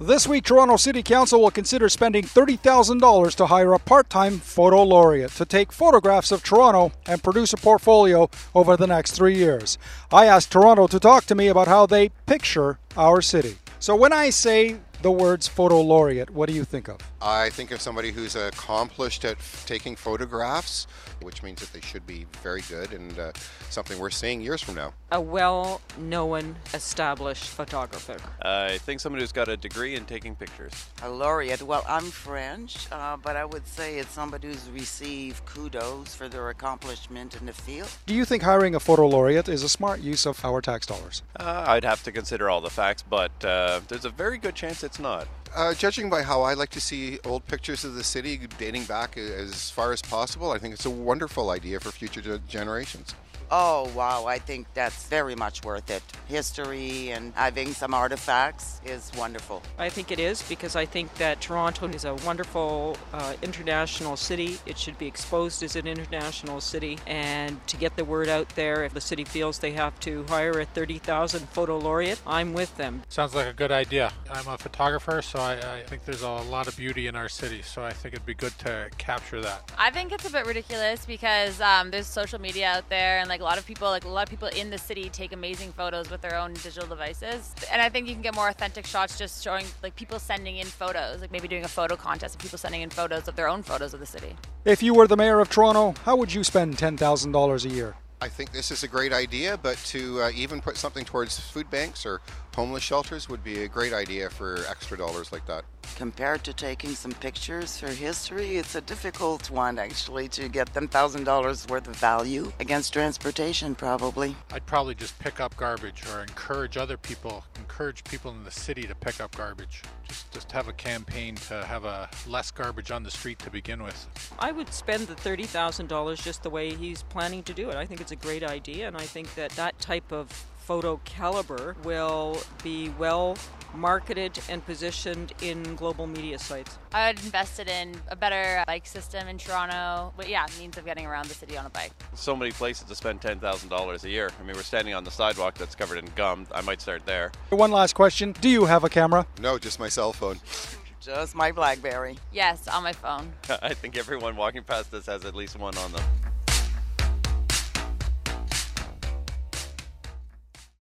This week, Toronto City Council will consider spending $30,000 to hire a part time photo laureate to take photographs of Toronto and produce a portfolio over the next three years. I asked Toronto to talk to me about how they picture our city. So when I say the words photo laureate, what do you think of? I think of somebody who's accomplished at f- taking photographs, which means that they should be very good and uh, something we're seeing years from now. A well known, established photographer. I think somebody who's got a degree in taking pictures. A laureate. Well, I'm French, uh, but I would say it's somebody who's received kudos for their accomplishment in the field. Do you think hiring a photo laureate is a smart use of our tax dollars? Uh, I'd have to consider all the facts, but uh, there's a very good chance it's not. Uh, judging by how I like to see old pictures of the city dating back as far as possible, I think it's a wonderful idea for future generations. Oh, wow. I think that's very much worth it. History and having some artifacts is wonderful. I think it is because I think that Toronto is a wonderful uh, international city. It should be exposed as an international city. And to get the word out there, if the city feels they have to hire a 30,000 photo laureate, I'm with them. Sounds like a good idea. I'm a photographer, so I, I think there's a lot of beauty in our city, so I think it'd be good to capture that. I think it's a bit ridiculous because um, there's social media out there, and like a lot of people, like a lot of people in the city, take amazing photos with their own digital devices. And I think you can get more authentic shots just showing like people sending in photos, like maybe doing a photo contest of people sending in photos of their own photos of the city. If you were the mayor of Toronto, how would you spend $10,000 a year? I think this is a great idea, but to uh, even put something towards food banks or homeless shelters would be a great idea for extra dollars like that. Compared to taking some pictures for history, it's a difficult one actually to get $10,000 worth of value against transportation, probably. I'd probably just pick up garbage or encourage other people, encourage people in the city to pick up garbage. Just, just have a campaign to have a less garbage on the street to begin with. I would spend the $30,000 just the way he's planning to do it. I think it's a great idea, and I think that that type of photo caliber will be well marketed and positioned in global media sites. I would invested in a better bike system in Toronto. But yeah, means of getting around the city on a bike. So many places to spend $10,000 a year. I mean, we're standing on the sidewalk that's covered in gum. I might start there. One last question Do you have a camera? No, just my cell phone. Just my Blackberry. Yes, on my phone. I think everyone walking past us has at least one on them.